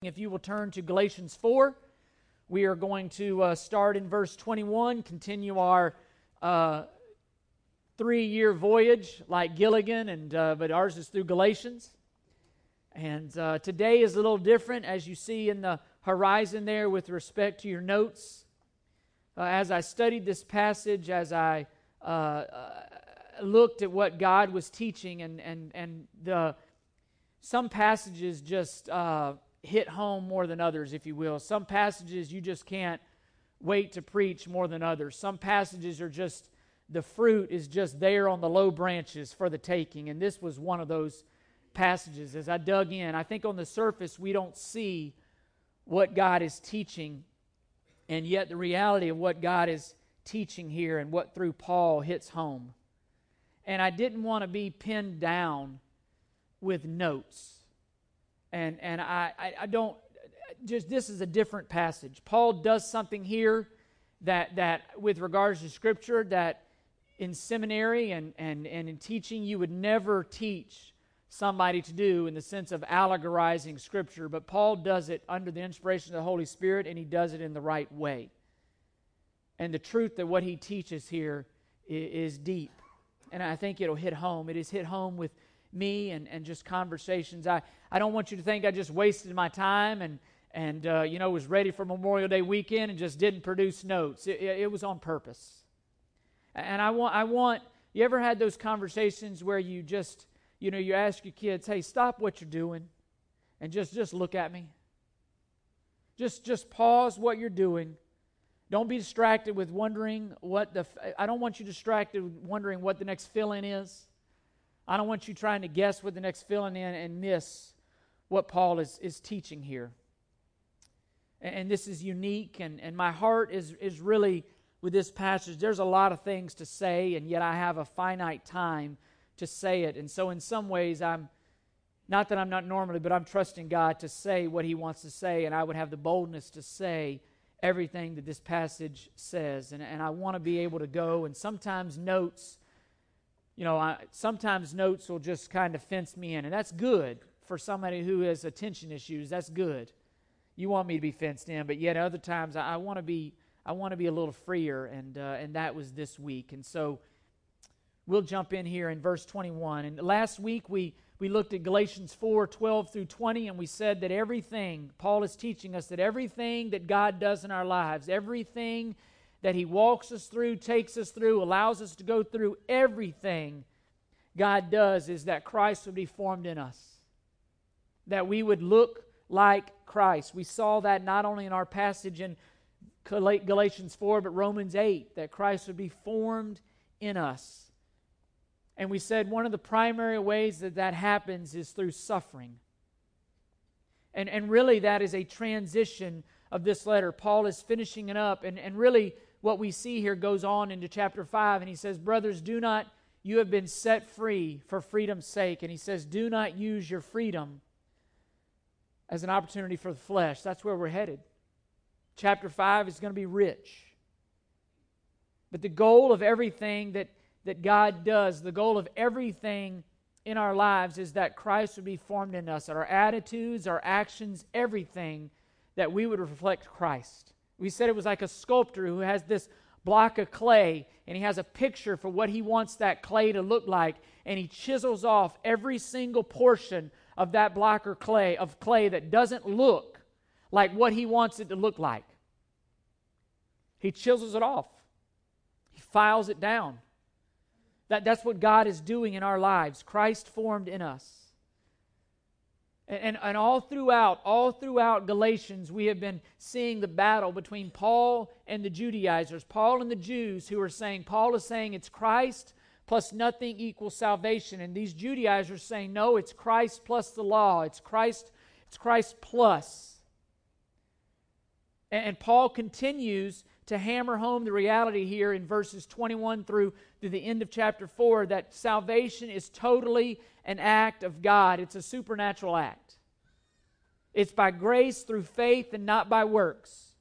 If you will turn to Galatians 4, we are going to uh, start in verse 21, continue our uh, three year voyage like Gilligan, and, uh, but ours is through Galatians. And uh, today is a little different, as you see in the horizon there with respect to your notes. Uh, as I studied this passage, as I uh, looked at what God was teaching, and, and, and the, some passages just hit home more than others, if you will. Some passages you just can't wait to preach more than others. Some passages are just, the fruit is just there on the low branches for the taking. And this was one of those passages. As I dug in, I think on the surface we don't see what God is teaching, and yet the reality of what God is teaching here and what through Paul hits home. And I didn't want to be pinned down with notes and and I, I, I don't just this is a different passage. Paul does something here that that with regards to scripture that in seminary and, and, and in teaching you would never teach somebody to do in the sense of allegorizing scripture, but Paul does it under the inspiration of the Holy Spirit and he does it in the right way. And the truth that what he teaches here is, is deep. And I think it'll hit home. It is hit home with me and, and just conversations. I, I don't want you to think I just wasted my time and, and uh, you know, was ready for Memorial Day weekend and just didn't produce notes. It, it was on purpose. And I want, I want, you ever had those conversations where you just, you know, you ask your kids, hey, stop what you're doing and just, just look at me? Just, just pause what you're doing. Don't be distracted with wondering what the, I don't want you distracted wondering what the next fill in is. I don't want you trying to guess what the next filling in and miss what Paul is, is teaching here. And, and this is unique, and, and my heart is, is really with this passage. There's a lot of things to say, and yet I have a finite time to say it. And so, in some ways, I'm not that I'm not normally, but I'm trusting God to say what He wants to say, and I would have the boldness to say everything that this passage says. And, and I want to be able to go, and sometimes notes you know, I, sometimes notes will just kind of fence me in, and that's good for somebody who has attention issues. That's good. You want me to be fenced in, but yet other times I, I want to be I want to be a little freer, and uh, and that was this week, and so we'll jump in here in verse 21. And last week we we looked at Galatians 4 12 through 20, and we said that everything, Paul is teaching us that everything that God does in our lives, everything that He walks us through, takes us through, allows us to go through everything God does is that Christ would be formed in us, that we would look like Christ. We saw that not only in our passage in Galatians 4, but Romans 8, that Christ would be formed in us. And we said one of the primary ways that that happens is through suffering. And, and really, that is a transition of this letter. Paul is finishing it up, and, and really, what we see here goes on into chapter 5, and he says, Brothers, do not, you have been set free for freedom's sake. And he says, Do not use your freedom as an opportunity for the flesh. That's where we're headed. Chapter 5 is going to be rich. But the goal of everything that, that God does, the goal of everything in our lives is that Christ would be formed in us, that our attitudes, our actions, everything, that we would reflect Christ. We said it was like a sculptor who has this block of clay and he has a picture for what he wants that clay to look like and he chisels off every single portion of that block of clay of clay that doesn't look like what he wants it to look like. He chisels it off. He files it down. That, that's what God is doing in our lives. Christ formed in us. And, and, all throughout, all throughout Galatians, we have been seeing the battle between Paul and the Judaizers, Paul and the Jews who are saying, Paul is saying it's Christ plus nothing equals salvation. And these Judaizers saying, no, it's Christ plus the law. It's Christ, it's Christ plus. And, and Paul continues to hammer home the reality here in verses 21 through, through the end of chapter 4 that salvation is totally an act of God, it's a supernatural act. It's by grace through faith and not by works.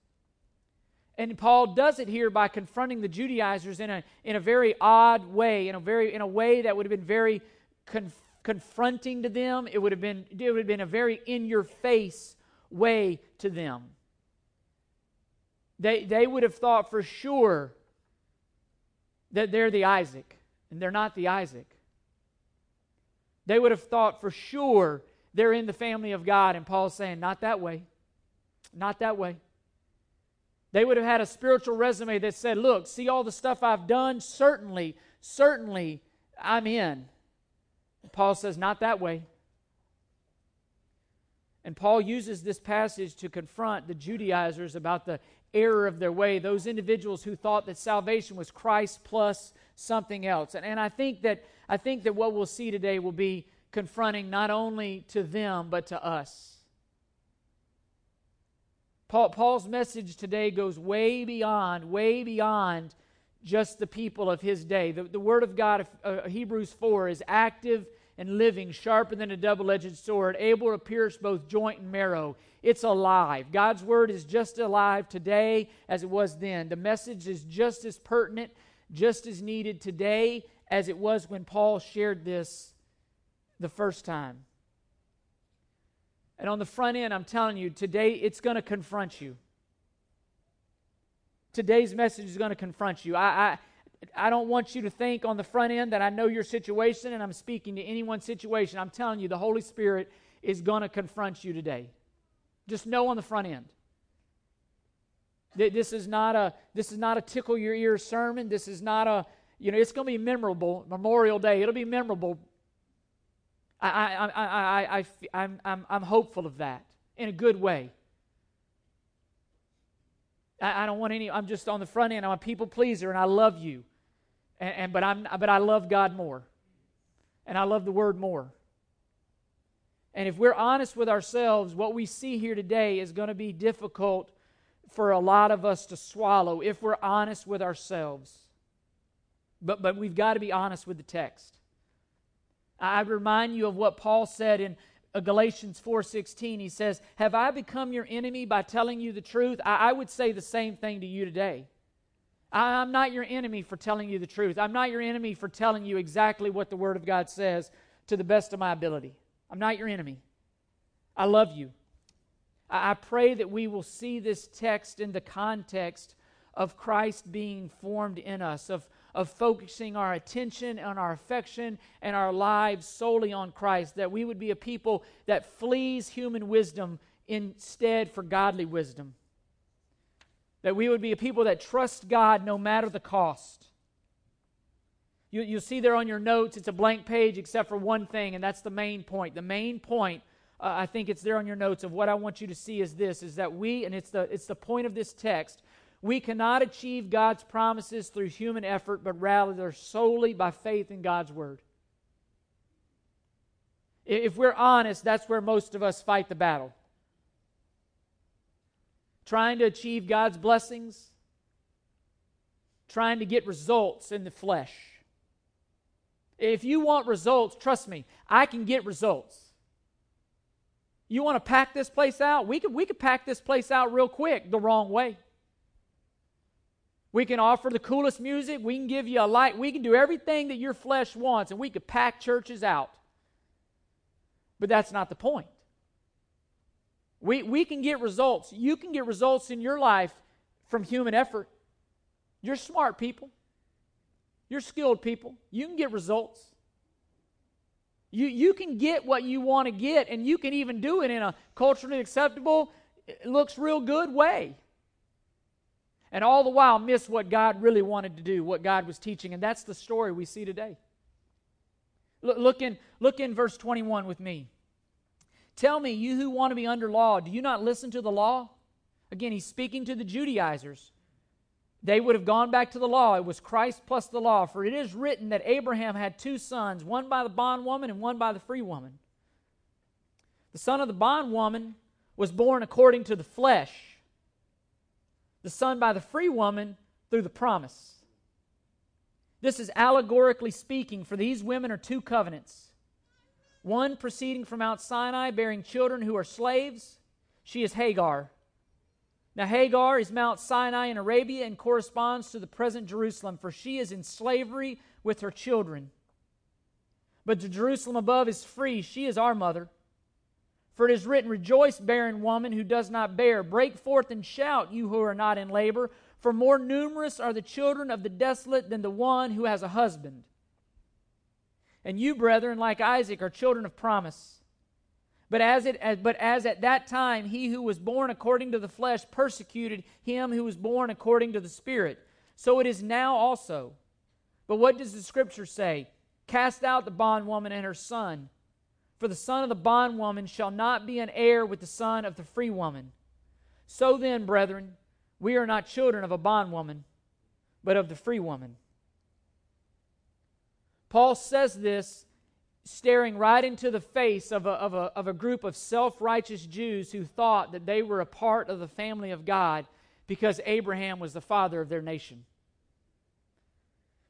And Paul does it here by confronting the Judaizers in a, in a very odd way, in a, very, in a way that would have been very conf- confronting to them. It would, have been, it would have been a very in your face way to them. They, they would have thought for sure that they're the Isaac, and they're not the Isaac. They would have thought for sure they're in the family of God, and Paul's saying, Not that way. Not that way. They would have had a spiritual resume that said, Look, see all the stuff I've done? Certainly, certainly I'm in. Paul says, Not that way. And Paul uses this passage to confront the Judaizers about the error of their way, those individuals who thought that salvation was Christ plus something else. And, and I, think that, I think that what we'll see today will be confronting not only to them, but to us. Paul, Paul's message today goes way beyond, way beyond just the people of his day. The, the Word of God, uh, Hebrews 4, is active and living, sharper than a double edged sword, able to pierce both joint and marrow. It's alive. God's Word is just alive today as it was then. The message is just as pertinent, just as needed today as it was when Paul shared this the first time. And on the front end, I'm telling you, today it's going to confront you. Today's message is going to confront you. I, I, I don't want you to think on the front end that I know your situation and I'm speaking to anyone's situation. I'm telling you, the Holy Spirit is going to confront you today. Just know on the front end. This is not a this is not a tickle your ears sermon. This is not a you know it's going to be memorable Memorial Day. It'll be memorable I, I, I, I, I, I'm, I'm, I'm hopeful of that in a good way. I, I don't want any, I'm just on the front end. I'm a people pleaser and I love you. And, and, but, I'm, but I love God more. And I love the Word more. And if we're honest with ourselves, what we see here today is going to be difficult for a lot of us to swallow if we're honest with ourselves. But, but we've got to be honest with the text. I remind you of what Paul said in uh, Galatians 4:16. He says, "Have I become your enemy by telling you the truth?" I, I would say the same thing to you today. I, I'm not your enemy for telling you the truth. I'm not your enemy for telling you exactly what the Word of God says to the best of my ability. I'm not your enemy. I love you. I, pray that we will see this text in the context of Christ being formed in us, of of focusing our attention and our affection and our lives solely on Christ, that we would be a people that flees human wisdom instead for godly wisdom. That we would be a people that trust God no matter the cost. You, you'll see there on your notes, it's a blank page except for one thing, and that's the main point. The main point, uh, I think it's there on your notes, of what I want you to see is this is that we, and it's the, it's the point of this text, we cannot achieve God's promises through human effort, but rather solely by faith in God's Word. If we're honest, that's where most of us fight the battle. Trying to achieve God's blessings, trying to get results in the flesh. If you want results, trust me, I can get results. You want to pack this place out? We could, we could pack this place out real quick the wrong way. We can offer the coolest music. We can give you a light. We can do everything that your flesh wants, and we could pack churches out. But that's not the point. We, we can get results. You can get results in your life from human effort. You're smart people, you're skilled people. You can get results. You, you can get what you want to get, and you can even do it in a culturally acceptable, looks real good way and all the while miss what God really wanted to do, what God was teaching. And that's the story we see today. Look, look, in, look in verse 21 with me. Tell me, you who want to be under law, do you not listen to the law? Again, he's speaking to the Judaizers. They would have gone back to the law. It was Christ plus the law. For it is written that Abraham had two sons, one by the bondwoman and one by the free woman. The son of the bondwoman was born according to the flesh the son by the free woman through the promise. This is allegorically speaking, for these women are two covenants. One proceeding from Mount Sinai, bearing children who are slaves. She is Hagar. Now, Hagar is Mount Sinai in Arabia and corresponds to the present Jerusalem, for she is in slavery with her children. But the Jerusalem above is free. She is our mother. For it is written, Rejoice, barren woman who does not bear. Break forth and shout, you who are not in labor. For more numerous are the children of the desolate than the one who has a husband. And you, brethren, like Isaac, are children of promise. But as, it, as, but as at that time he who was born according to the flesh persecuted him who was born according to the Spirit, so it is now also. But what does the Scripture say? Cast out the bondwoman and her son for the son of the bondwoman shall not be an heir with the son of the free woman. So then, brethren, we are not children of a bondwoman, but of the free woman. Paul says this staring right into the face of a, of a, of a group of self righteous Jews who thought that they were a part of the family of God because Abraham was the father of their nation.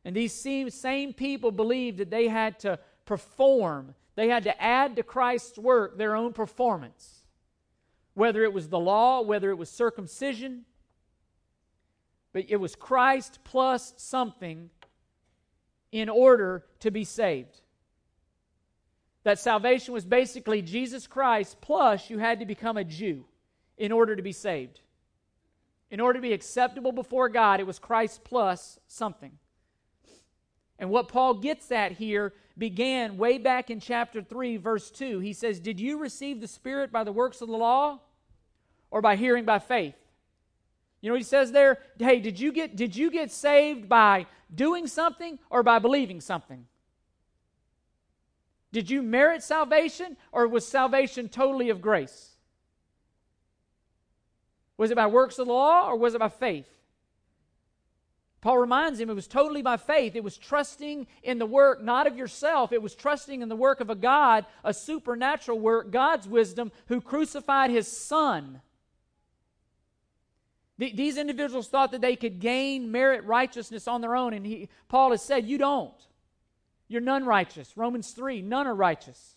And these same, same people believed that they had to perform they had to add to Christ's work their own performance, whether it was the law, whether it was circumcision, but it was Christ plus something in order to be saved. That salvation was basically Jesus Christ plus you had to become a Jew in order to be saved. In order to be acceptable before God, it was Christ plus something. And what Paul gets at here began way back in chapter 3, verse 2. He says, Did you receive the Spirit by the works of the law or by hearing by faith? You know what he says there? Hey, did you get, did you get saved by doing something or by believing something? Did you merit salvation or was salvation totally of grace? Was it by works of the law or was it by faith? Paul reminds him it was totally by faith. It was trusting in the work, not of yourself. It was trusting in the work of a God, a supernatural work, God's wisdom, who crucified his son. These individuals thought that they could gain merit righteousness on their own, and he, Paul has said, You don't. You're none righteous. Romans 3, none are righteous.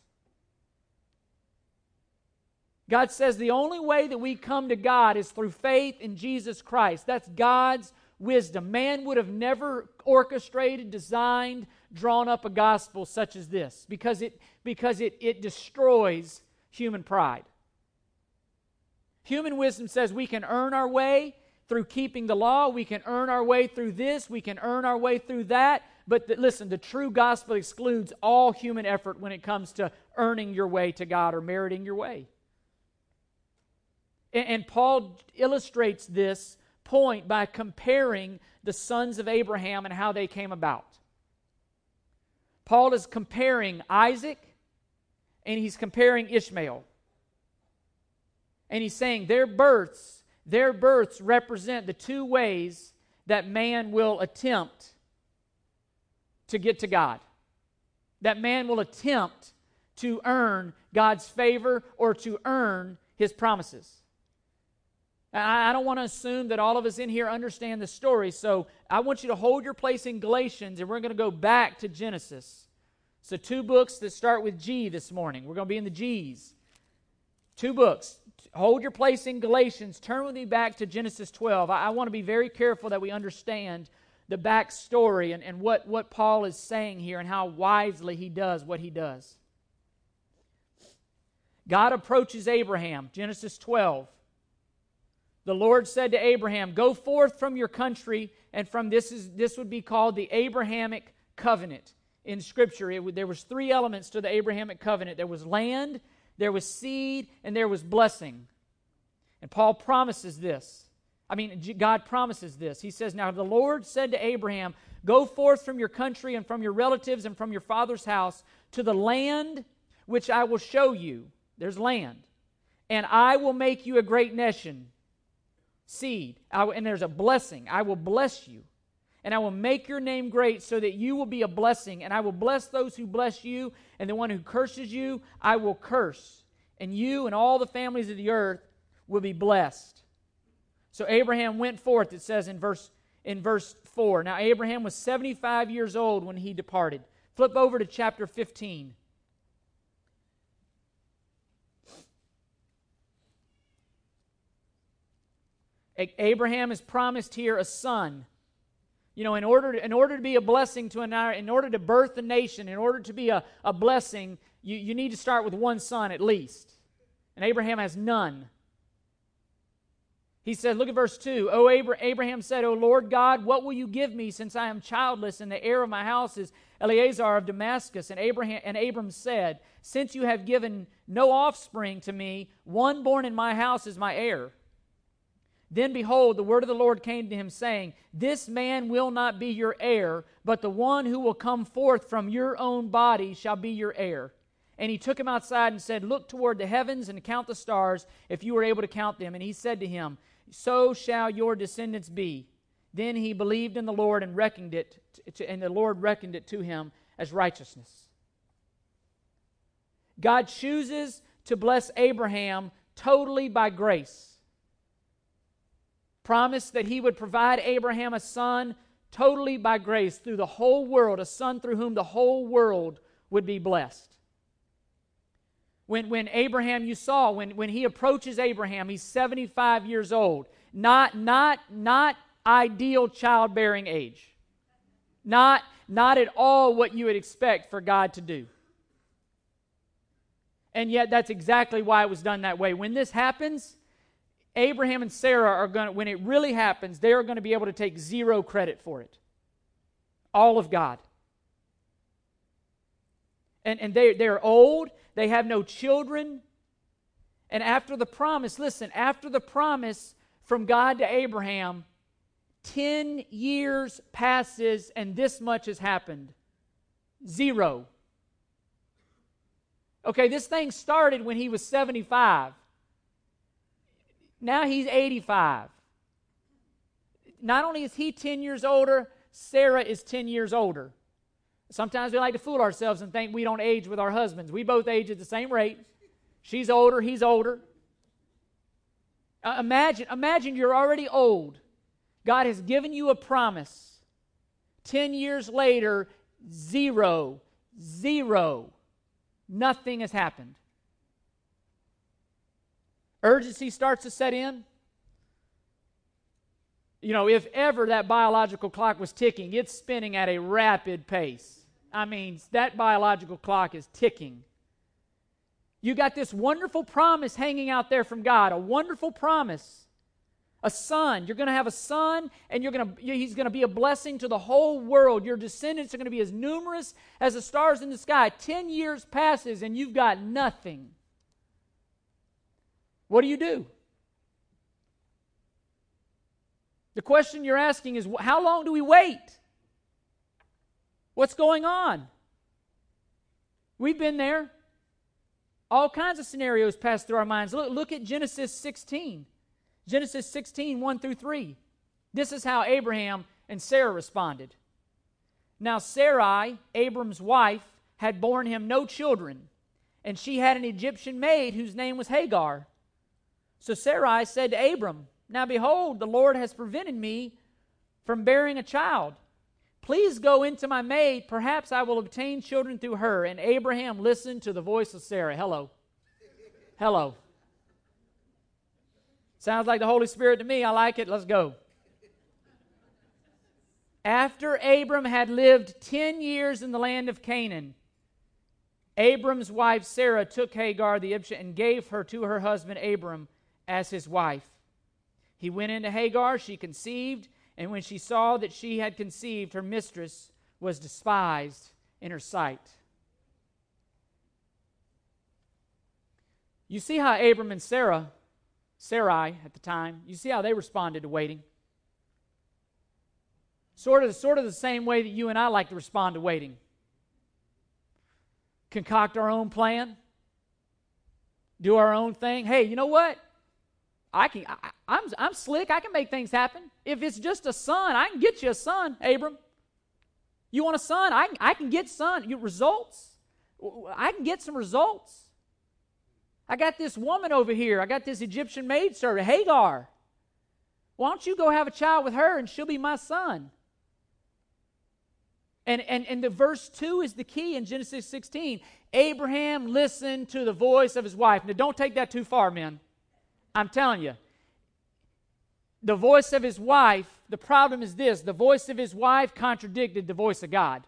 God says the only way that we come to God is through faith in Jesus Christ. That's God's wisdom. Man would have never orchestrated, designed, drawn up a gospel such as this because it, because it, it destroys human pride. Human wisdom says we can earn our way through keeping the law, we can earn our way through this, we can earn our way through that. But the, listen, the true gospel excludes all human effort when it comes to earning your way to God or meriting your way. And, and Paul illustrates this point by comparing the sons of Abraham and how they came about. Paul is comparing Isaac and he's comparing Ishmael. And he's saying their births, their births represent the two ways that man will attempt to get to God. That man will attempt to earn God's favor or to earn his promises. I don't want to assume that all of us in here understand the story, so I want you to hold your place in Galatians, and we're going to go back to Genesis. So, two books that start with G this morning. We're going to be in the G's. Two books. Hold your place in Galatians. Turn with me back to Genesis 12. I, I want to be very careful that we understand the backstory and, and what, what Paul is saying here and how wisely he does what he does. God approaches Abraham, Genesis 12 the Lord said to Abraham, Go forth from your country, and from this is this would be called the Abrahamic covenant in Scripture. It, there was three elements to the Abrahamic covenant. There was land, there was seed, and there was blessing. And Paul promises this. I mean, God promises this. He says, Now the Lord said to Abraham, Go forth from your country and from your relatives and from your father's house to the land which I will show you. There's land. And I will make you a great nation seed, and there's a blessing. I will bless you, and I will make your name great so that you will be a blessing, and I will bless those who bless you, and the one who curses you, I will curse. And you and all the families of the earth will be blessed. So Abraham went forth, it says in verse, in verse 4. Now, Abraham was 75 years old when he departed. Flip over to chapter 15. Abraham is promised here a son. You know, in order to, in order to be a blessing to an in order to birth a nation, in order to be a, a blessing, you, you need to start with one son at least. And Abraham has none. He said, Look at verse 2. O Abraham said, O Lord God, what will you give me since I am childless and the heir of my house is Eliezer of Damascus? And Abraham and Abram said, Since you have given no offspring to me, one born in my house is my heir. Then behold, the word of the Lord came to him, saying, This man will not be your heir, but the one who will come forth from your own body shall be your heir. And he took him outside and said, Look toward the heavens and count the stars, if you are able to count them. And he said to him, so shall your descendants be. Then he believed in the Lord and reckoned it, to, and the Lord reckoned it to him as righteousness. God chooses to bless Abraham totally by grace. Promised that he would provide Abraham a son totally by grace through the whole world, a son through whom the whole world would be blessed. When, when Abraham, you saw, when, when he approaches Abraham, he's 75 years old. Not, not, not ideal childbearing age. Not, not at all what you would expect for God to do. And yet, that's exactly why it was done that way. When this happens, Abraham and Sarah are going to, when it really happens, they are going to be able to take zero credit for it. All of God. And, and they, they're old, they have no children. And after the promise, listen, after the promise from God to Abraham, 10 years passes and this much has happened. Zero. Okay, this thing started when he was 75. Now he's 85. Not only is he 10 years older, Sarah is 10 years older. Sometimes we like to fool ourselves and think we don't age with our husbands. We both age at the same rate. She's older, he's older. Uh, imagine, imagine you're already old. God has given you a promise. Ten years later, zero, zero, nothing has happened. Urgency starts to set in. You know, if ever that biological clock was ticking, it's spinning at a rapid pace. I mean, that biological clock is ticking. You got this wonderful promise hanging out there from God, a wonderful promise. A son. You're going to have a son, and you're going to, he's going to be a blessing to the whole world. Your descendants are going to be as numerous as the stars in the sky. Ten years passes, and you've got nothing. What do you do? The question you're asking is how long do we wait? What's going on? We've been there. All kinds of scenarios pass through our minds. Look, look at Genesis 16. Genesis 16, 1 through 3. This is how Abraham and Sarah responded. Now, Sarai, Abram's wife, had borne him no children, and she had an Egyptian maid whose name was Hagar. So Sarai said to Abram, Now behold, the Lord has prevented me from bearing a child. Please go into my maid. Perhaps I will obtain children through her. And Abraham listened to the voice of Sarah. Hello. Hello. Sounds like the Holy Spirit to me. I like it. Let's go. After Abram had lived 10 years in the land of Canaan, Abram's wife Sarah took Hagar the Egyptian and gave her to her husband Abram as his wife. He went into Hagar, she conceived and when she saw that she had conceived, her mistress was despised in her sight. You see how Abram and Sarah, Sarai at the time, you see how they responded to waiting? Sort of, sort of the same way that you and I like to respond to waiting. Concoct our own plan, do our own thing. Hey, you know what? I can, I, am I'm, I'm slick. I can make things happen. If it's just a son, I can get you a son, Abram. You want a son? I, I can get son. You results. I can get some results. I got this woman over here. I got this Egyptian maid servant, Hagar. Why don't you go have a child with her and she'll be my son? And, and, and the verse 2 is the key in Genesis 16. Abraham listened to the voice of his wife. Now, don't take that too far, men. I'm telling you, the voice of his wife, the problem is this the voice of his wife contradicted the voice of God.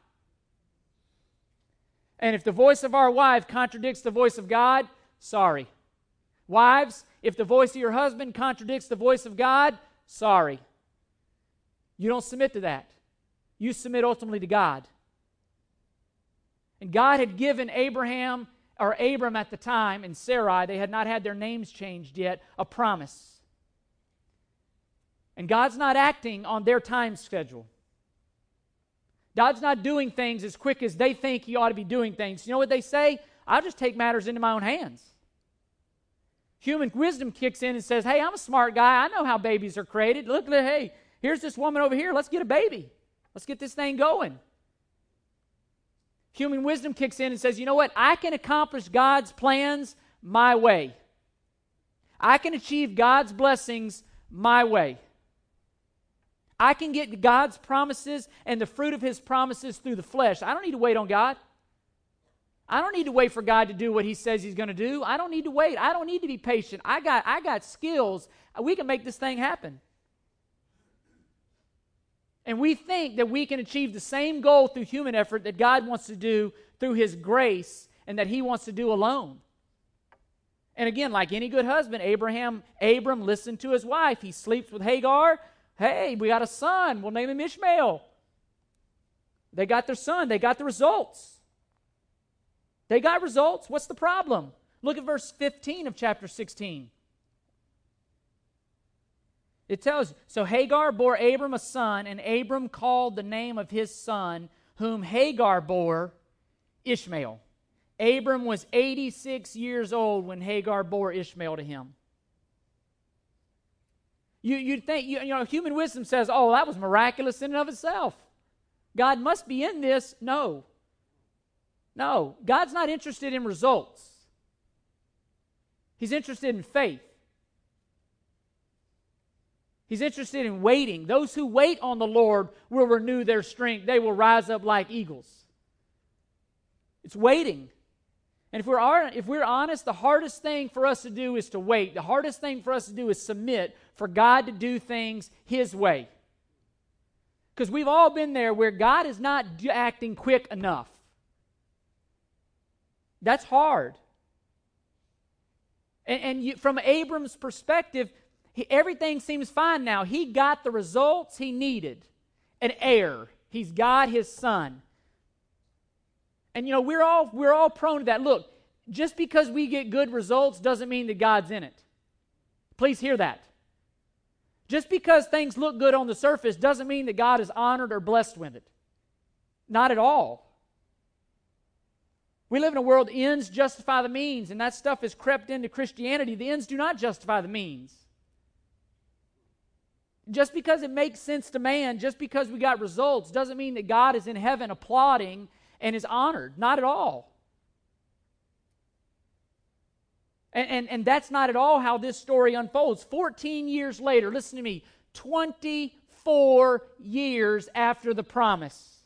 And if the voice of our wife contradicts the voice of God, sorry. Wives, if the voice of your husband contradicts the voice of God, sorry. You don't submit to that. You submit ultimately to God. And God had given Abraham, or Abram at the time, and Sarai, they had not had their names changed yet, a promise. And God's not acting on their time schedule. God's not doing things as quick as they think He ought to be doing things. You know what they say? I'll just take matters into my own hands. Human wisdom kicks in and says, Hey, I'm a smart guy. I know how babies are created. Look, hey, here's this woman over here. Let's get a baby. Let's get this thing going. Human wisdom kicks in and says, You know what? I can accomplish God's plans my way. I can achieve God's blessings my way. I can get God's promises and the fruit of his promises through the flesh. I don't need to wait on God. I don't need to wait for God to do what he says he's going to do. I don't need to wait. I don't need to be patient. I got I got skills. We can make this thing happen. And we think that we can achieve the same goal through human effort that God wants to do through his grace and that he wants to do alone. And again, like any good husband, Abraham, Abram listened to his wife. He sleeps with Hagar. Hey, we got a son. We'll name him Ishmael. They got their son, they got the results. They got results. What's the problem? Look at verse 15 of chapter 16. It tells so Hagar bore Abram a son, and Abram called the name of his son, whom Hagar bore, Ishmael. Abram was 86 years old when Hagar bore Ishmael to him. You, you'd think, you, you know, human wisdom says, oh, that was miraculous in and of itself. God must be in this. No. No. God's not interested in results, He's interested in faith. He's interested in waiting. Those who wait on the Lord will renew their strength. They will rise up like eagles. It's waiting. And if we're, if we're honest, the hardest thing for us to do is to wait. The hardest thing for us to do is submit for God to do things His way. Because we've all been there where God is not acting quick enough. That's hard. And, and you, from Abram's perspective, he, everything seems fine now. He got the results he needed an heir, he's got his son. And you know, we're all we're all prone to that. Look, just because we get good results doesn't mean that God's in it. Please hear that. Just because things look good on the surface doesn't mean that God is honored or blessed with it. Not at all. We live in a world ends justify the means, and that stuff has crept into Christianity. The ends do not justify the means. Just because it makes sense to man, just because we got results, doesn't mean that God is in heaven applauding and is honored. Not at all. And, and, and that's not at all how this story unfolds. 14 years later, listen to me, 24 years after the promise.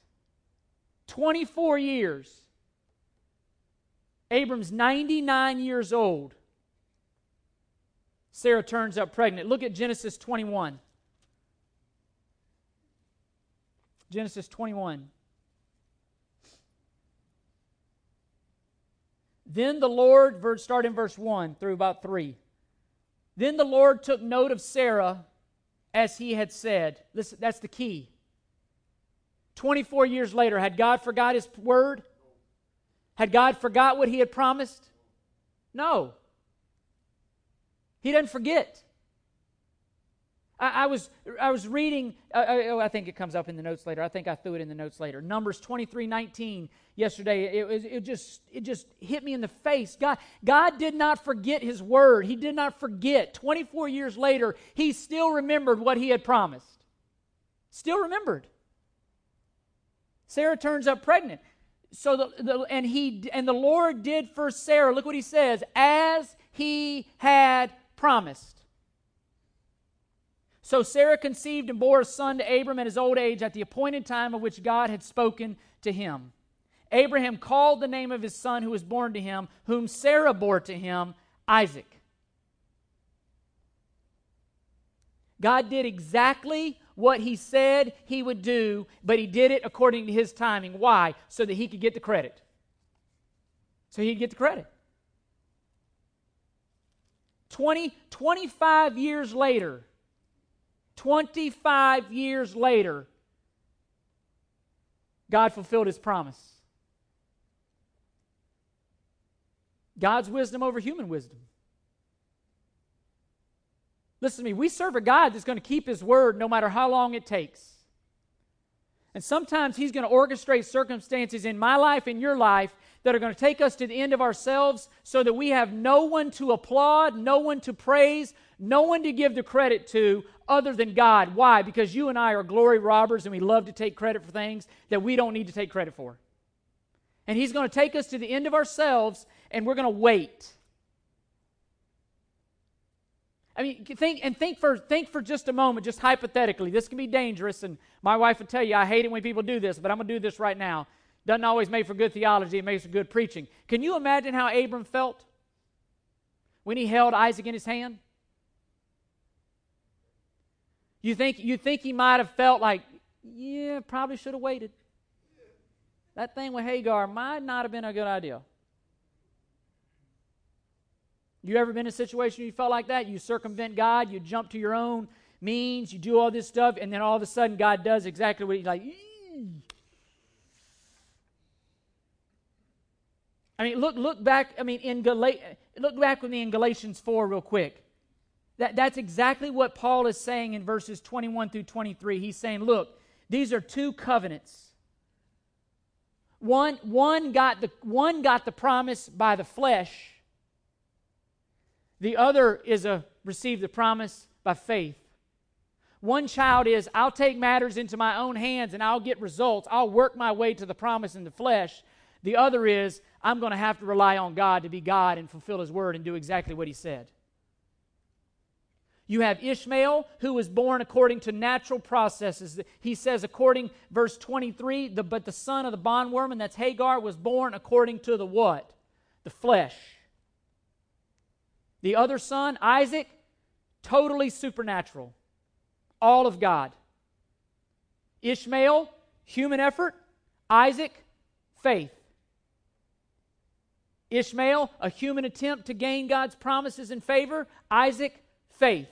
24 years. Abram's 99 years old. Sarah turns up pregnant. Look at Genesis 21. Genesis 21. Then the Lord, start in verse 1 through about 3. Then the Lord took note of Sarah as he had said. Listen, that's the key. 24 years later, had God forgot his word? Had God forgot what he had promised? No. He doesn't forget. I, I was, I was reading, uh, I, uh, I, think it comes up in the notes later. I think I threw it in the notes later. Numbers 23 19 yesterday. It, it, it, just, it just hit me in the face. God, God did not forget his word, he did not forget. 24 years later, he still remembered what he had promised. Still remembered. Sarah turns up pregnant. So the, the, and he and the Lord did for Sarah. Look what he says, as he had promised. So Sarah conceived and bore a son to Abram at his old age at the appointed time of which God had spoken to him. Abraham called the name of his son who was born to him, whom Sarah bore to him, Isaac. God did exactly what he said he would do, but he did it according to his timing. Why? So that he could get the credit. So he'd get the credit. 20, 25 years later, 25 years later, God fulfilled his promise. God's wisdom over human wisdom. Listen to me, we serve a God that's going to keep his word no matter how long it takes. And sometimes he's going to orchestrate circumstances in my life, in your life, that are going to take us to the end of ourselves so that we have no one to applaud, no one to praise, no one to give the credit to other than God. Why? Because you and I are glory robbers and we love to take credit for things that we don't need to take credit for. And He's going to take us to the end of ourselves and we're going to wait. I mean, think and think for think for just a moment, just hypothetically. This can be dangerous, and my wife would tell you I hate it when people do this, but I'm gonna do this right now. Doesn't always make for good theology, it makes for good preaching. Can you imagine how Abram felt when he held Isaac in his hand? You think, you think he might have felt like, yeah, probably should have waited. That thing with Hagar might not have been a good idea. You ever been in a situation you felt like that? You circumvent God, you jump to your own means, you do all this stuff, and then all of a sudden God does exactly what he's like. I mean, look, look back. I mean, in Gal- look back with me in Galatians four, real quick. That, that's exactly what Paul is saying in verses 21 through 23. He's saying, look, these are two covenants. One, one, got the, one got the promise by the flesh, the other is a received the promise by faith. One child is, I'll take matters into my own hands and I'll get results. I'll work my way to the promise in the flesh. The other is, I'm going to have to rely on God to be God and fulfill His word and do exactly what He said. You have Ishmael, who was born according to natural processes. He says, according, verse 23, the, but the son of the bondwoman, that's Hagar, was born according to the what? The flesh. The other son, Isaac, totally supernatural. All of God. Ishmael, human effort. Isaac, faith. Ishmael, a human attempt to gain God's promises and favor. Isaac, faith.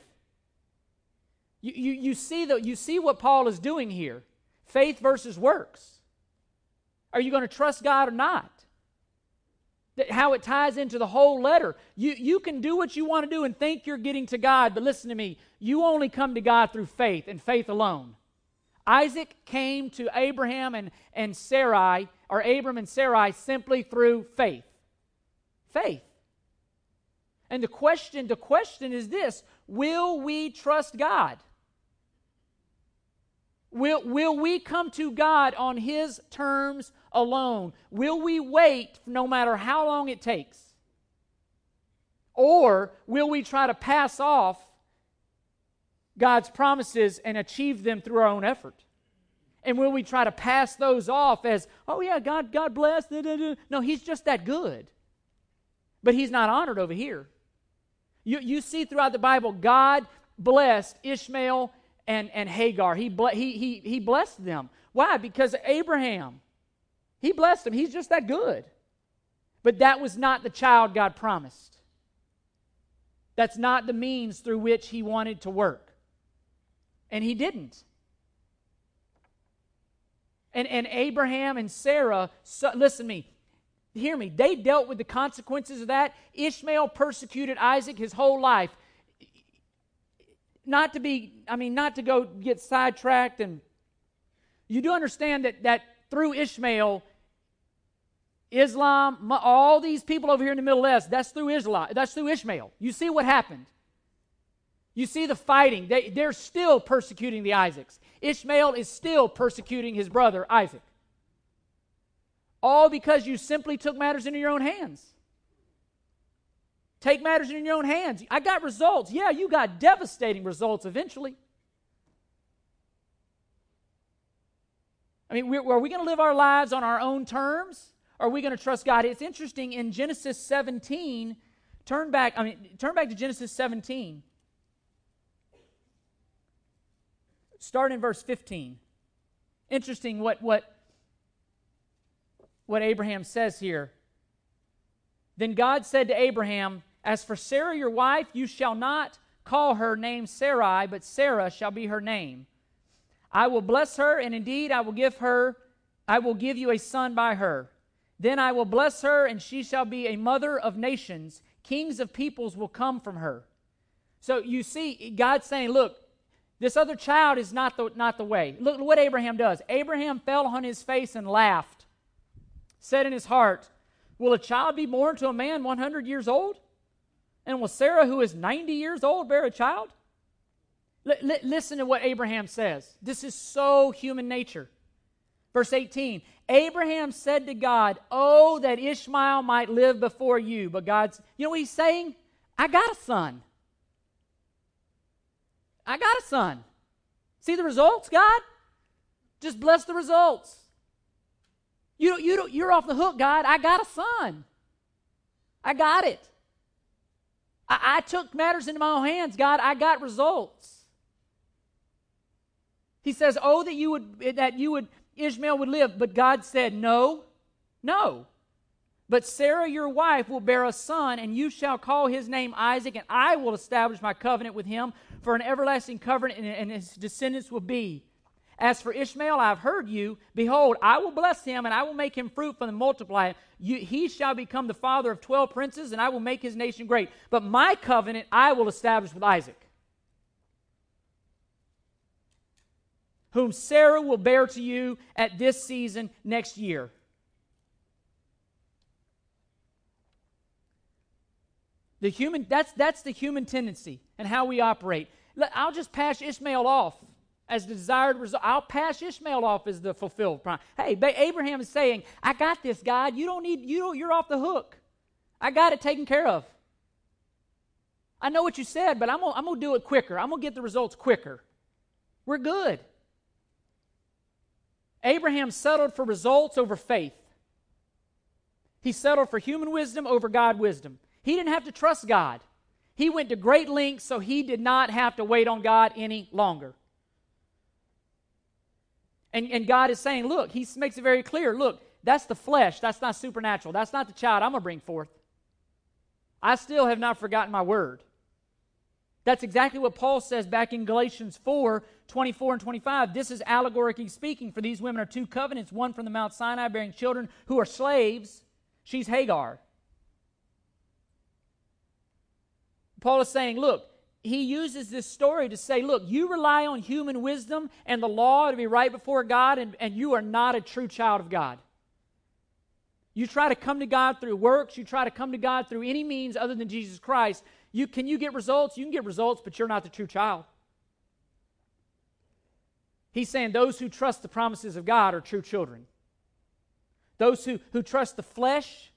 You, you, you, see the, you see what Paul is doing here faith versus works. Are you going to trust God or not? That how it ties into the whole letter. You, you can do what you want to do and think you're getting to God, but listen to me. You only come to God through faith and faith alone. Isaac came to Abraham and, and Sarai, or Abram and Sarai, simply through faith. Faith. And the question, the question is this will we trust God? Will, will we come to God on His terms alone? Will we wait no matter how long it takes? Or will we try to pass off God's promises and achieve them through our own effort? And will we try to pass those off as, oh yeah, God, God bless? No, He's just that good. But He's not honored over here. You, you see throughout the Bible, God blessed Ishmael and, and Hagar. He, ble- he, he, he blessed them. Why? Because Abraham. He blessed them. He's just that good. But that was not the child God promised. That's not the means through which he wanted to work. And he didn't. And, and Abraham and Sarah, so, listen to me, hear me, they dealt with the consequences of that. Ishmael persecuted Isaac his whole life not to be, I mean, not to go get sidetracked. And you do understand that, that through Ishmael, Islam, all these people over here in the Middle East, that's through Islam, that's through Ishmael. You see what happened. You see the fighting. They, they're still persecuting the Isaacs. Ishmael is still persecuting his brother Isaac. All because you simply took matters into your own hands. Take matters in your own hands. I got results. Yeah, you got devastating results eventually. I mean, are we going to live our lives on our own terms? Are we going to trust God? It's interesting in Genesis 17. Turn back, I mean, turn back to Genesis 17. Start in verse 15. Interesting what, what, what Abraham says here. Then God said to Abraham, As for Sarah your wife, you shall not call her name Sarai, but Sarah shall be her name. I will bless her, and indeed I will give her, I will give you a son by her. Then I will bless her, and she shall be a mother of nations. Kings of peoples will come from her. So you see, God's saying, look, this other child is not the, not the way. Look what Abraham does. Abraham fell on his face and laughed, said in his heart, Will a child be born to a man 100 years old? And will Sarah, who is 90 years old, bear a child? L- l- listen to what Abraham says. This is so human nature. Verse 18 Abraham said to God, Oh, that Ishmael might live before you. But God's, you know what he's saying? I got a son. I got a son. See the results, God? Just bless the results. You, you, you're off the hook, God. I got a son. I got it. I, I took matters into my own hands, God. I got results. He says, "Oh, that you would that you would Ishmael would live," but God said, "No, no. But Sarah, your wife, will bear a son, and you shall call his name Isaac, and I will establish my covenant with him for an everlasting covenant, and, and his descendants will be." As for Ishmael, I have heard you. Behold, I will bless him, and I will make him fruitful and multiply. You, he shall become the father of twelve princes, and I will make his nation great. But my covenant I will establish with Isaac, whom Sarah will bear to you at this season next year. The human, that's, that's the human tendency and how we operate. I'll just pass Ishmael off as the desired result. I'll pass Ishmael off as the fulfilled promise. Hey, Abraham is saying, I got this, God. You don't need, you don't, you're off the hook. I got it taken care of. I know what you said, but I'm gonna, I'm gonna do it quicker. I'm gonna get the results quicker. We're good. Abraham settled for results over faith. He settled for human wisdom over God wisdom. He didn't have to trust God. He went to great lengths so he did not have to wait on God any longer. And, and God is saying, look, He makes it very clear look, that's the flesh. That's not supernatural. That's not the child I'm going to bring forth. I still have not forgotten my word. That's exactly what Paul says back in Galatians 4 24 and 25. This is allegorically speaking, for these women are two covenants one from the Mount Sinai bearing children who are slaves. She's Hagar. Paul is saying, look, he uses this story to say, look, you rely on human wisdom and the law to be right before God, and, and you are not a true child of God. You try to come to God through works, you try to come to God through any means other than Jesus Christ. You, can you get results? You can get results, but you're not the true child. He's saying those who trust the promises of God are true children. Those who, who trust the flesh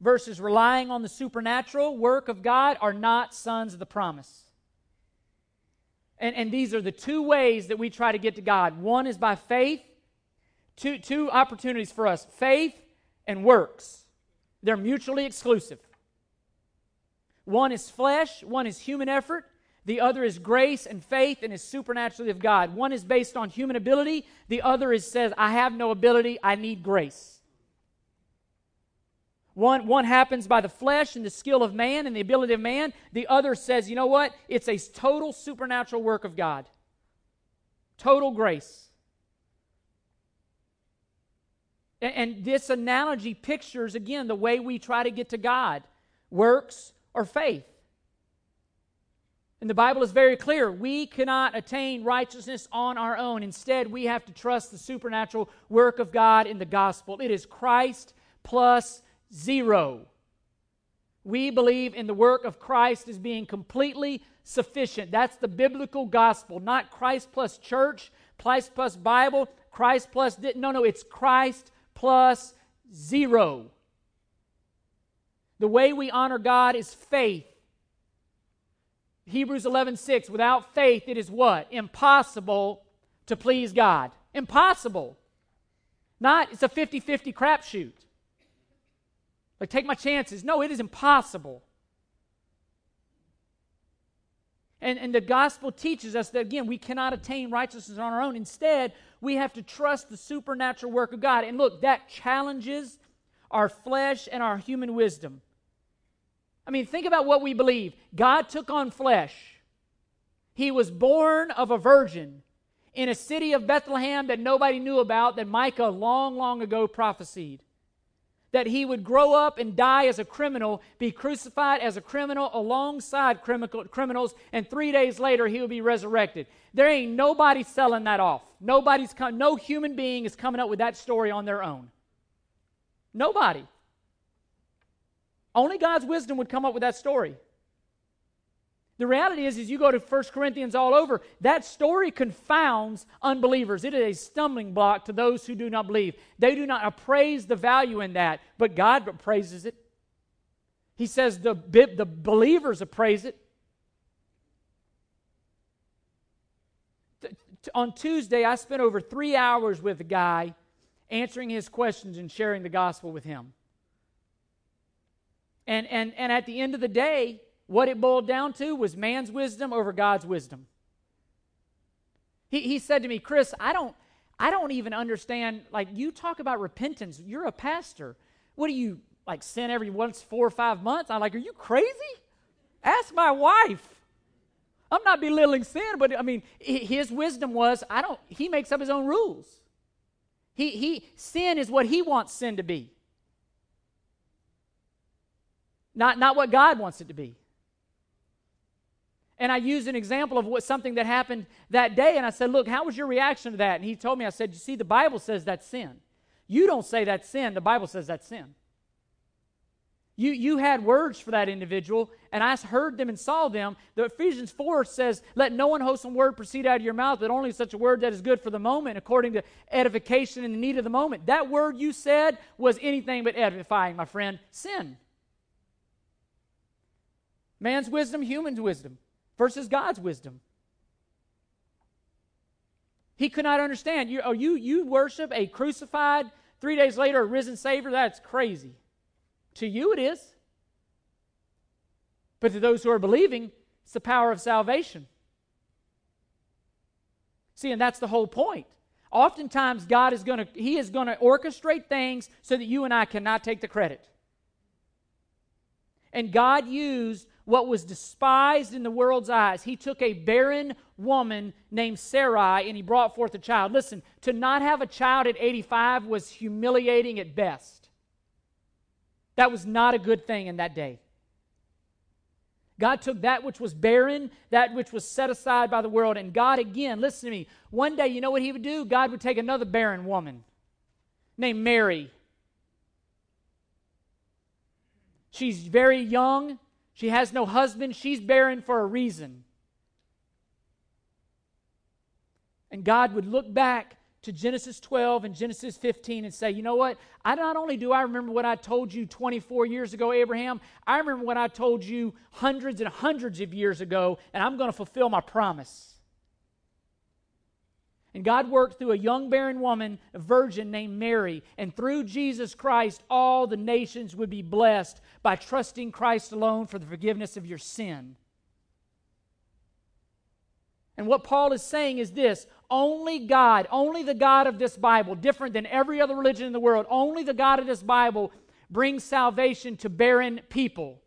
versus relying on the supernatural work of God are not sons of the promise. And, and these are the two ways that we try to get to God. One is by faith, two, two opportunities for us faith and works. They're mutually exclusive. One is flesh, one is human effort. The other is grace and faith and is supernaturally of God. One is based on human ability. The other is says, I have no ability, I need grace. One, one happens by the flesh and the skill of man and the ability of man. The other says, you know what? It's a total supernatural work of God. Total grace. And, and this analogy pictures, again, the way we try to get to God works or faith. And the Bible is very clear. We cannot attain righteousness on our own. Instead, we have to trust the supernatural work of God in the gospel. It is Christ plus Zero. We believe in the work of Christ as being completely sufficient. That's the biblical gospel, not Christ plus church, Christ plus Bible, Christ plus. No, no, it's Christ plus zero. The way we honor God is faith. Hebrews 11 6, without faith, it is what? Impossible to please God. Impossible. Not, it's a 50 50 crapshoot. Like, take my chances. No, it is impossible. And, and the gospel teaches us that, again, we cannot attain righteousness on our own. Instead, we have to trust the supernatural work of God. And look, that challenges our flesh and our human wisdom. I mean, think about what we believe. God took on flesh. He was born of a virgin in a city of Bethlehem that nobody knew about, that Micah long, long ago prophesied. That he would grow up and die as a criminal, be crucified as a criminal alongside criminals, and three days later he would be resurrected. There ain't nobody selling that off. Nobody's come, no human being is coming up with that story on their own. Nobody. Only God's wisdom would come up with that story. The reality is, as you go to 1 Corinthians all over, that story confounds unbelievers. It is a stumbling block to those who do not believe. They do not appraise the value in that, but God appraises it. He says the, the believers appraise it. On Tuesday, I spent over three hours with a guy answering his questions and sharing the gospel with him. And, and, and at the end of the day, what it boiled down to was man's wisdom over God's wisdom. He, he said to me, Chris, I don't, I don't even understand. Like, you talk about repentance. You're a pastor. What do you, like, sin every once, four or five months? I'm like, are you crazy? Ask my wife. I'm not belittling sin, but I mean, his wisdom was, I don't, he makes up his own rules. He, he, sin is what he wants sin to be not, not what God wants it to be. And I used an example of what something that happened that day, and I said, Look, how was your reaction to that? And he told me, I said, You see, the Bible says that's sin. You don't say that's sin, the Bible says that's sin. You, you had words for that individual, and I heard them and saw them. The Ephesians 4 says, Let no unwholesome word proceed out of your mouth, but only such a word that is good for the moment, according to edification and the need of the moment. That word you said was anything but edifying, my friend. Sin. Man's wisdom, human's wisdom versus God's wisdom. He could not understand. You, oh, you, you worship a crucified, three days later, a risen Savior? That's crazy. To you, it is. But to those who are believing, it's the power of salvation. See, and that's the whole point. Oftentimes, God is going to, He is going to orchestrate things so that you and I cannot take the credit. And God used what was despised in the world's eyes. He took a barren woman named Sarai and he brought forth a child. Listen, to not have a child at 85 was humiliating at best. That was not a good thing in that day. God took that which was barren, that which was set aside by the world, and God again, listen to me, one day, you know what He would do? God would take another barren woman named Mary. She's very young. She has no husband. She's barren for a reason. And God would look back to Genesis 12 and Genesis 15 and say, you know what? I not only do I remember what I told you 24 years ago, Abraham, I remember what I told you hundreds and hundreds of years ago, and I'm going to fulfill my promise. And God worked through a young barren woman, a virgin named Mary. And through Jesus Christ, all the nations would be blessed by trusting Christ alone for the forgiveness of your sin. And what Paul is saying is this only God, only the God of this Bible, different than every other religion in the world, only the God of this Bible brings salvation to barren people.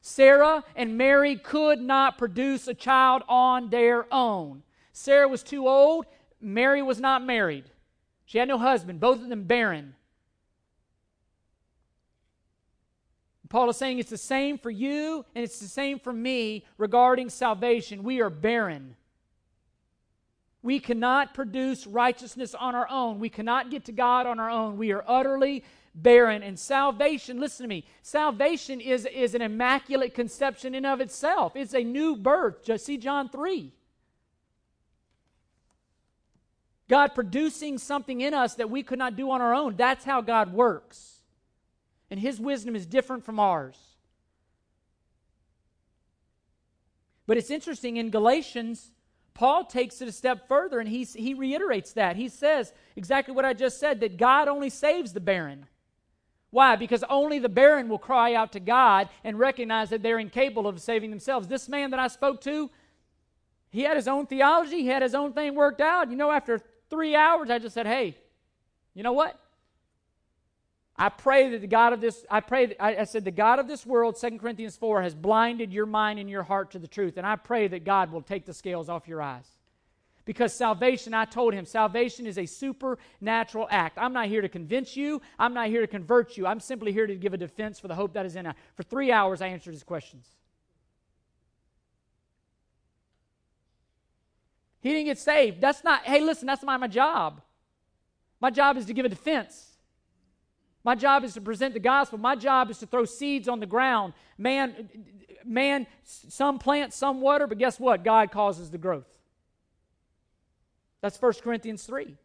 Sarah and Mary could not produce a child on their own. Sarah was too old. Mary was not married. She had no husband, both of them barren. Paul is saying it's the same for you and it's the same for me regarding salvation. We are barren. We cannot produce righteousness on our own. We cannot get to God on our own. We are utterly barren. And salvation, listen to me, salvation is, is an immaculate conception in of itself. It's a new birth. Just see John 3. God producing something in us that we could not do on our own. That's how God works. And His wisdom is different from ours. But it's interesting in Galatians, Paul takes it a step further and he, he reiterates that. He says exactly what I just said that God only saves the barren. Why? Because only the barren will cry out to God and recognize that they're incapable of saving themselves. This man that I spoke to, he had his own theology, he had his own thing worked out. You know, after three hours, I just said, hey, you know what? I pray that the God of this, I pray, that, I, I said, the God of this world, 2 Corinthians 4, has blinded your mind and your heart to the truth. And I pray that God will take the scales off your eyes. Because salvation, I told him, salvation is a supernatural act. I'm not here to convince you. I'm not here to convert you. I'm simply here to give a defense for the hope that is in us. For three hours, I answered his questions. He didn't get saved. That's not, hey, listen, that's not my job. My job is to give a defense. My job is to present the gospel. My job is to throw seeds on the ground. Man, man, some plant, some water, but guess what? God causes the growth. That's 1 Corinthians 3.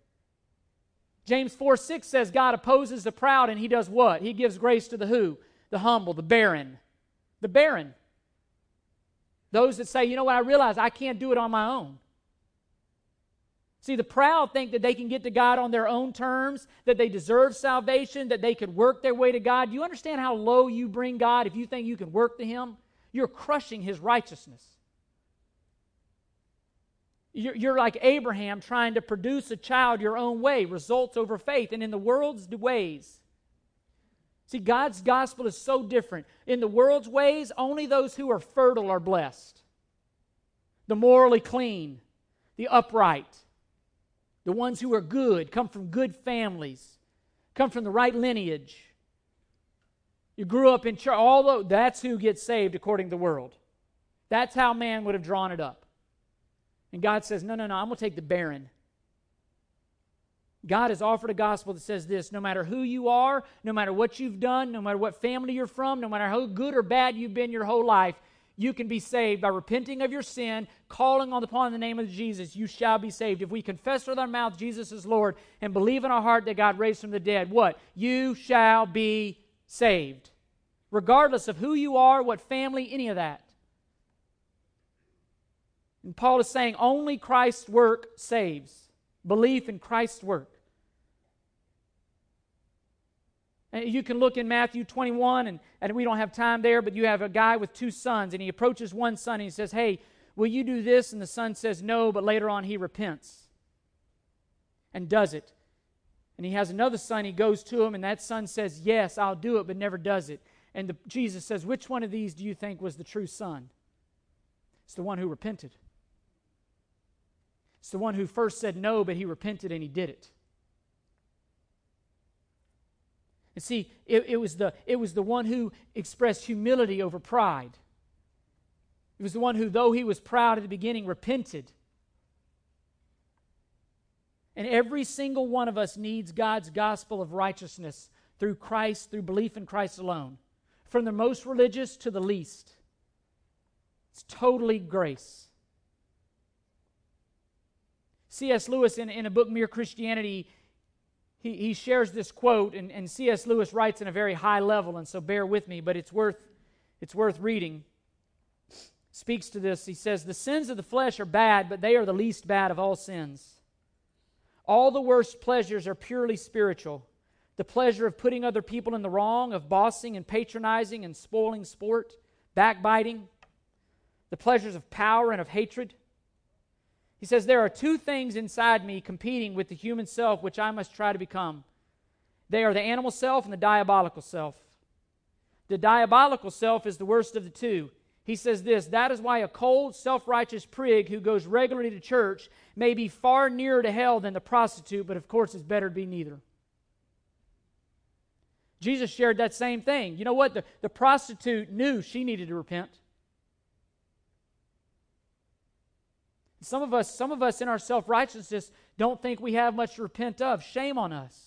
James 4 6 says God opposes the proud and he does what? He gives grace to the who? The humble, the barren. The barren. Those that say, you know what, I realize I can't do it on my own. See, the proud think that they can get to God on their own terms, that they deserve salvation, that they could work their way to God. Do you understand how low you bring God if you think you can work to Him? You're crushing His righteousness. You're, like Abraham trying to produce a child your own way, results over faith. And in the world's ways, see, God's gospel is so different. In the world's ways, only those who are fertile are blessed. The morally clean, the upright, the ones who are good, come from good families, come from the right lineage. You grew up in church, although that's who gets saved according to the world. That's how man would have drawn it up. And God says, No, no, no, I'm going to take the barren. God has offered a gospel that says this no matter who you are, no matter what you've done, no matter what family you're from, no matter how good or bad you've been your whole life, you can be saved by repenting of your sin, calling upon the name of Jesus. You shall be saved. If we confess with our mouth Jesus is Lord and believe in our heart that God raised from the dead, what? You shall be saved. Regardless of who you are, what family, any of that. And Paul is saying only Christ's work saves. Belief in Christ's work. And Uh, you can look in Matthew 21, and, and we don't have time there, but you have a guy with two sons, and he approaches one son and he says, Hey, will you do this? And the son says no, but later on he repents and does it. And he has another son, he goes to him, and that son says, Yes, I'll do it, but never does it. And the, Jesus says, Which one of these do you think was the true son? It's the one who repented. It's the one who first said no, but he repented and he did it. And see, it, it, was the, it was the one who expressed humility over pride. It was the one who, though he was proud at the beginning, repented. And every single one of us needs God's gospel of righteousness through Christ, through belief in Christ alone. From the most religious to the least. It's totally grace. C.S. Lewis, in, in a book, Mere Christianity, he, he shares this quote, and, and C.S. Lewis writes in a very high level, and so bear with me, but it's worth, it's worth reading. Speaks to this. He says, The sins of the flesh are bad, but they are the least bad of all sins. All the worst pleasures are purely spiritual. The pleasure of putting other people in the wrong, of bossing and patronizing and spoiling sport, backbiting, the pleasures of power and of hatred he says, There are two things inside me competing with the human self which I must try to become. They are the animal self and the diabolical self. The diabolical self is the worst of the two. He says this that is why a cold, self righteous prig who goes regularly to church may be far nearer to hell than the prostitute, but of course it's better to be neither. Jesus shared that same thing. You know what? The, the prostitute knew she needed to repent. Some of us, some of us in our self-righteousness don't think we have much to repent of. Shame on us.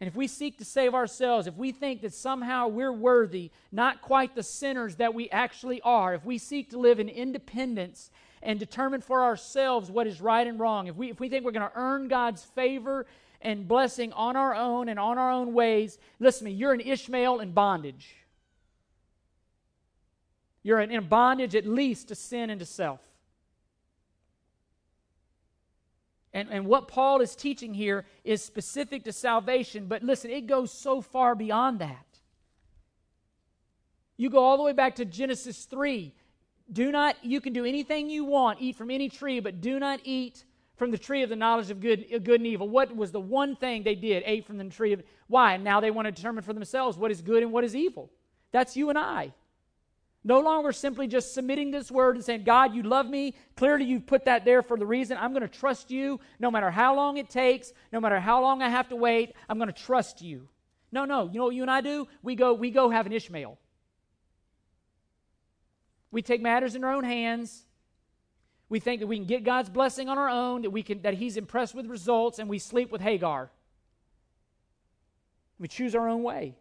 And if we seek to save ourselves, if we think that somehow we're worthy, not quite the sinners that we actually are, if we seek to live in independence and determine for ourselves what is right and wrong, if we, if we think we're going to earn God's favor and blessing on our own and on our own ways, listen to me, you're an Ishmael in bondage. You're in bondage at least to sin and to self. And, and what Paul is teaching here is specific to salvation, but listen, it goes so far beyond that. You go all the way back to Genesis 3. Do not, you can do anything you want, eat from any tree, but do not eat from the tree of the knowledge of good, good and evil. What was the one thing they did? Ate from the tree of. Why? Now they want to determine for themselves what is good and what is evil. That's you and I. No longer simply just submitting this word and saying, God, you love me. Clearly, you've put that there for the reason. I'm going to trust you no matter how long it takes, no matter how long I have to wait. I'm going to trust you. No, no. You know what you and I do? We go, we go have an Ishmael. We take matters in our own hands. We think that we can get God's blessing on our own, that, we can, that He's impressed with results, and we sleep with Hagar. We choose our own way,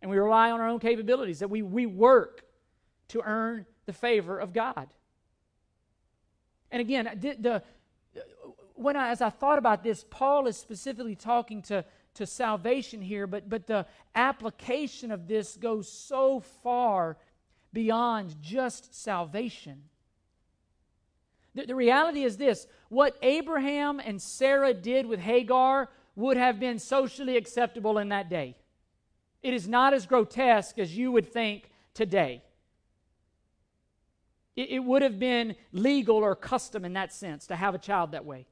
and we rely on our own capabilities, that we, we work to earn the favor of God. And again, the, when I, as I thought about this, Paul is specifically talking to, to salvation here, but, but the application of this goes so far beyond just salvation. The, the reality is this what Abraham and Sarah did with Hagar would have been socially acceptable in that day. It is not as grotesque as you would think today. It, it would have been legal or custom in that sense to have a child that way.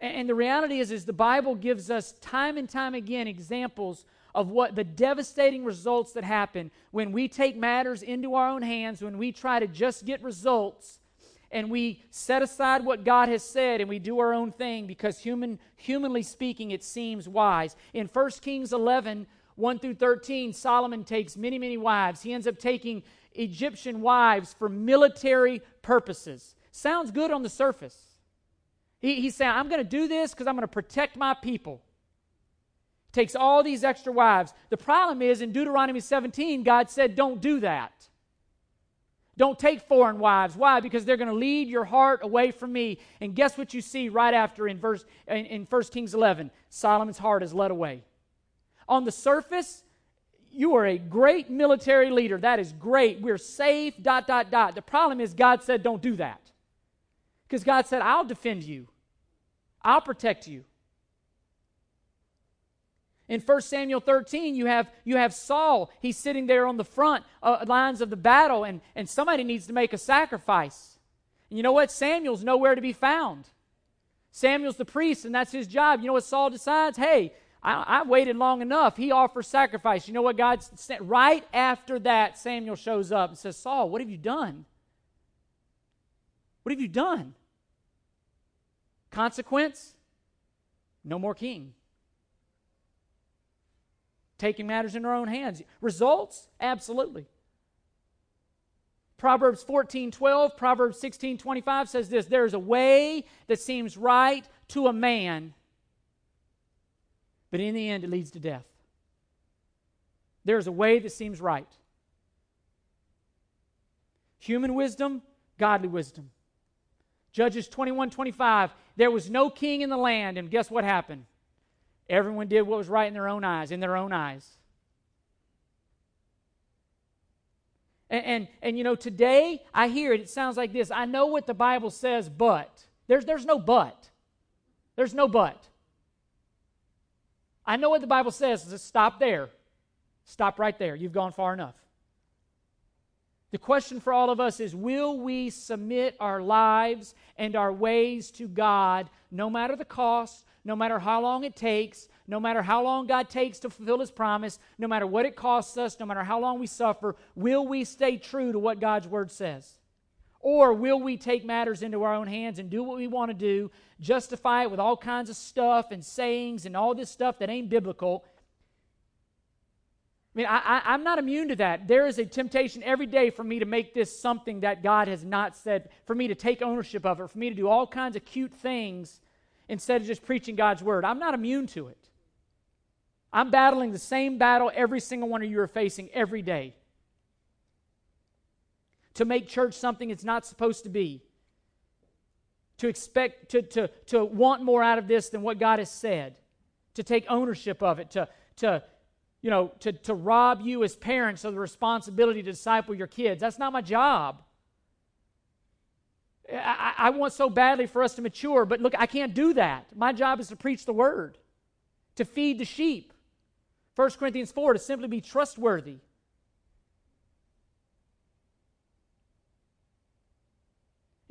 And, and the reality is, is the Bible gives us time and time again examples of what the devastating results that happen when we take matters into our own hands, when we try to just get results and we set aside what God has said and we do our own thing because human humanly speaking it seems wise. In 1 Kings 11 1 through 13 Solomon takes many many wives. He ends up taking Egyptian wives for military purposes. Sounds good on the surface. He, he's saying, I'm going to do this because I'm going to protect my people. Takes all these extra wives. The problem is in Deuteronomy 17, God said, Don't do that. Don't take foreign wives. Why? Because they're going to lead your heart away from me. And guess what you see right after in verse in, in 1 Kings 11? Solomon's heart is led away. On the surface, you are a great military leader. That is great. We're safe, dot, dot, dot. The problem is God said, don't do that. Because God said, I'll defend you, I'll protect you. In 1 Samuel 13, you have, you have Saul. He's sitting there on the front uh, lines of the battle, and, and somebody needs to make a sacrifice. And you know what? Samuel's nowhere to be found. Samuel's the priest, and that's his job. You know what Saul decides? Hey, I, I, waited long enough. He offers sacrifice. You know what God said? Right after that, Samuel shows up and says, Saul, what have you done? What have you done? Consequence? No more king. Taking matters in our own hands. Results? Absolutely. Proverbs 14 12, Proverbs 16 25 says this There is a way that seems right to a man but in the end, it leads to death. There's a way that seems right. Human wisdom, godly wisdom. Judges 21 25, there was no king in the land, and guess what happened? Everyone did what was right in their own eyes, in their own eyes. And, and, and, you know, today I hear it, it sounds like this. I know what the Bible says, but. There's, there's no but. There's no but. I know what the Bible says. Just stop there. Stop right there. You've gone far enough. The question for all of us is will we submit our lives and our ways to God no matter the cost, no matter how long it takes, no matter how long God takes to fulfill His promise, no matter what it costs us, no matter how long we suffer, will we stay true to what God's Word says? Or will we take matters into our own hands and do what we want to do, justify it with all kinds of stuff and sayings and all this stuff that ain't biblical? I mean, I, am not immune to that. There is a temptation every day for me to make this something that God has not said, for me to take ownership of it, for me to do all kinds of cute things instead of just preaching God's word. I'm not immune to it. I'm battling the same battle every single one of you are facing every day to make church something it's not supposed to be, to expect, to, to, to want more out of this than what God has said, to take ownership of it, to, to, you know, to, to rob you as parents of the responsibility to disciple your kids. That's not my job. I, I, want so badly for us to mature, but look, I can't do that. My job is to preach the word, to feed the sheep. 1 Corinthians 4, to simply be trustworthy.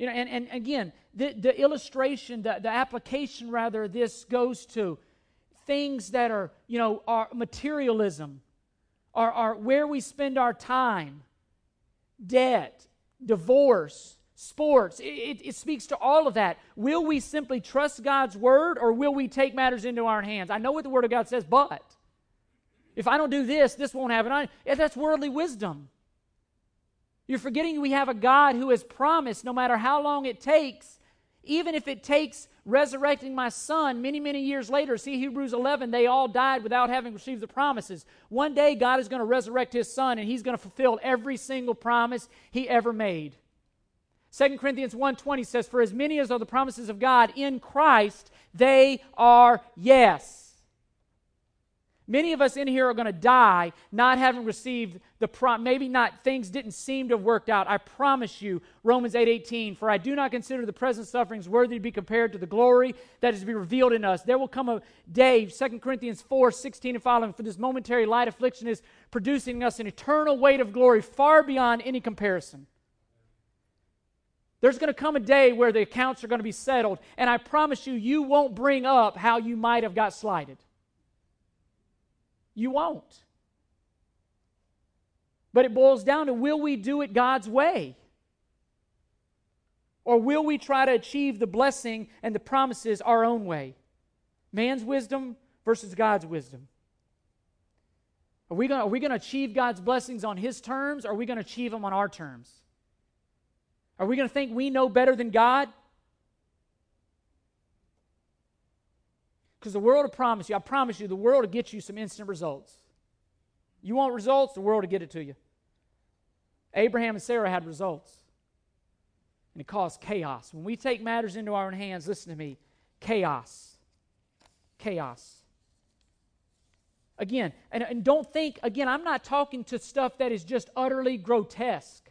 You know, and, and again, the, the illustration, the, the application rather, this goes to things that are, you know, our materialism, are, are where we spend our time, debt, divorce, sports. It, it, it, speaks to all of that. Will we simply trust God's word or will we take matters into our hands? I know what the word of God says, but if I don't do this, this won't happen. I, that's worldly wisdom. You're forgetting we have a God who has promised no matter how long it takes, even if it takes resurrecting my son many, many years later. See Hebrews 11, they all died without having received the promises. One day, God is going to resurrect his son, and he's going to fulfill every single promise he ever made. 2 Corinthians 1:20 says for as many as are the promises of God in Christ they are yes. Many of us in here are going to die not having received the prom. Maybe not things didn't seem to have worked out. I promise you, Romans 8:18, for I do not consider the present sufferings worthy to be compared to the glory that is to be revealed in us. There will come a day, 2 Corinthians 4:16 and following, for this momentary light affliction is producing us an eternal weight of glory far beyond any comparison. There's going to come a day where the accounts are going to be settled, and I promise you, you won't bring up how you might have got slighted. You won't. But it boils down to will we do it God's way? Or will we try to achieve the blessing and the promises our own way? Man's wisdom versus God's wisdom. Are we going to achieve God's blessings on His terms or are we going to achieve them on our terms? Are we going to think we know better than God? Because the world will promise you, I promise you, the world will get you some instant results. You want results, the world will get it to you. Abraham and Sarah had results. And it caused chaos. When we take matters into our own hands, listen to me chaos. Chaos. Again, and, and don't think, again, I'm not talking to stuff that is just utterly grotesque.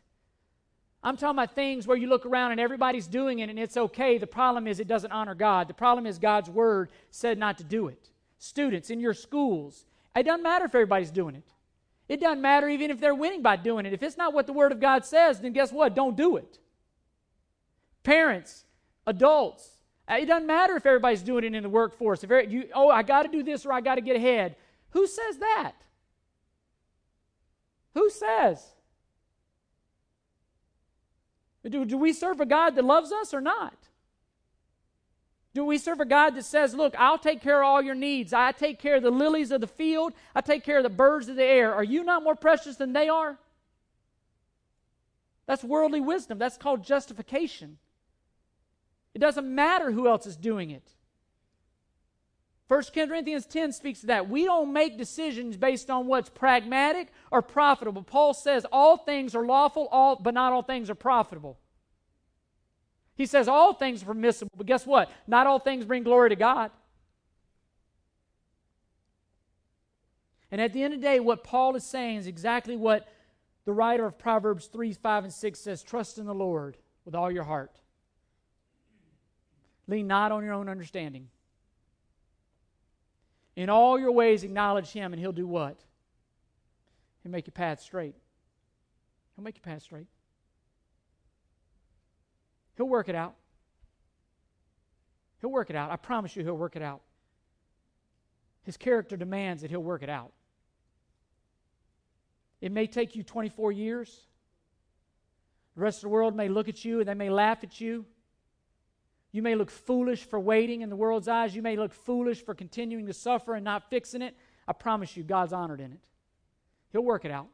I'm talking about things where you look around and everybody's doing it and it's okay. The problem is it doesn't honor God. The problem is God's word said not to do it. Students in your schools, it doesn't matter if everybody's doing it. It doesn't matter even if they're winning by doing it. If it's not what the word of God says, then guess what? Don't do it. Parents, adults, it doesn't matter if everybody's doing it in the workforce. If you, oh, I got to do this or I got to get ahead. Who says that? Who says? Do, do we serve a God that loves us or not? Do we serve a God that says, Look, I'll take care of all your needs. I take care of the lilies of the field. I take care of the birds of the air. Are you not more precious than they are? That's worldly wisdom. That's called justification. It doesn't matter who else is doing it. 1 Corinthians 10 speaks to that. We don't make decisions based on what's pragmatic or profitable. Paul says all things are lawful, all, but not all things are profitable. He says all things are permissible, but guess what? Not all things bring glory to God. And at the end of the day, what Paul is saying is exactly what the writer of Proverbs 3, 5, and 6 says Trust in the Lord with all your heart. Lean not on your own understanding. In all your ways, acknowledge Him, and He'll do what? He'll make your path straight. He'll make your path straight. He'll work it out. He'll work it out. I promise you, He'll work it out. His character demands that He'll work it out. It may take you 24 years. The rest of the world may look at you and they may laugh at you. You may look foolish for waiting in the world's eyes. You may look foolish for continuing to suffer and not fixing it. I promise you, God's honored in it. He'll work it out.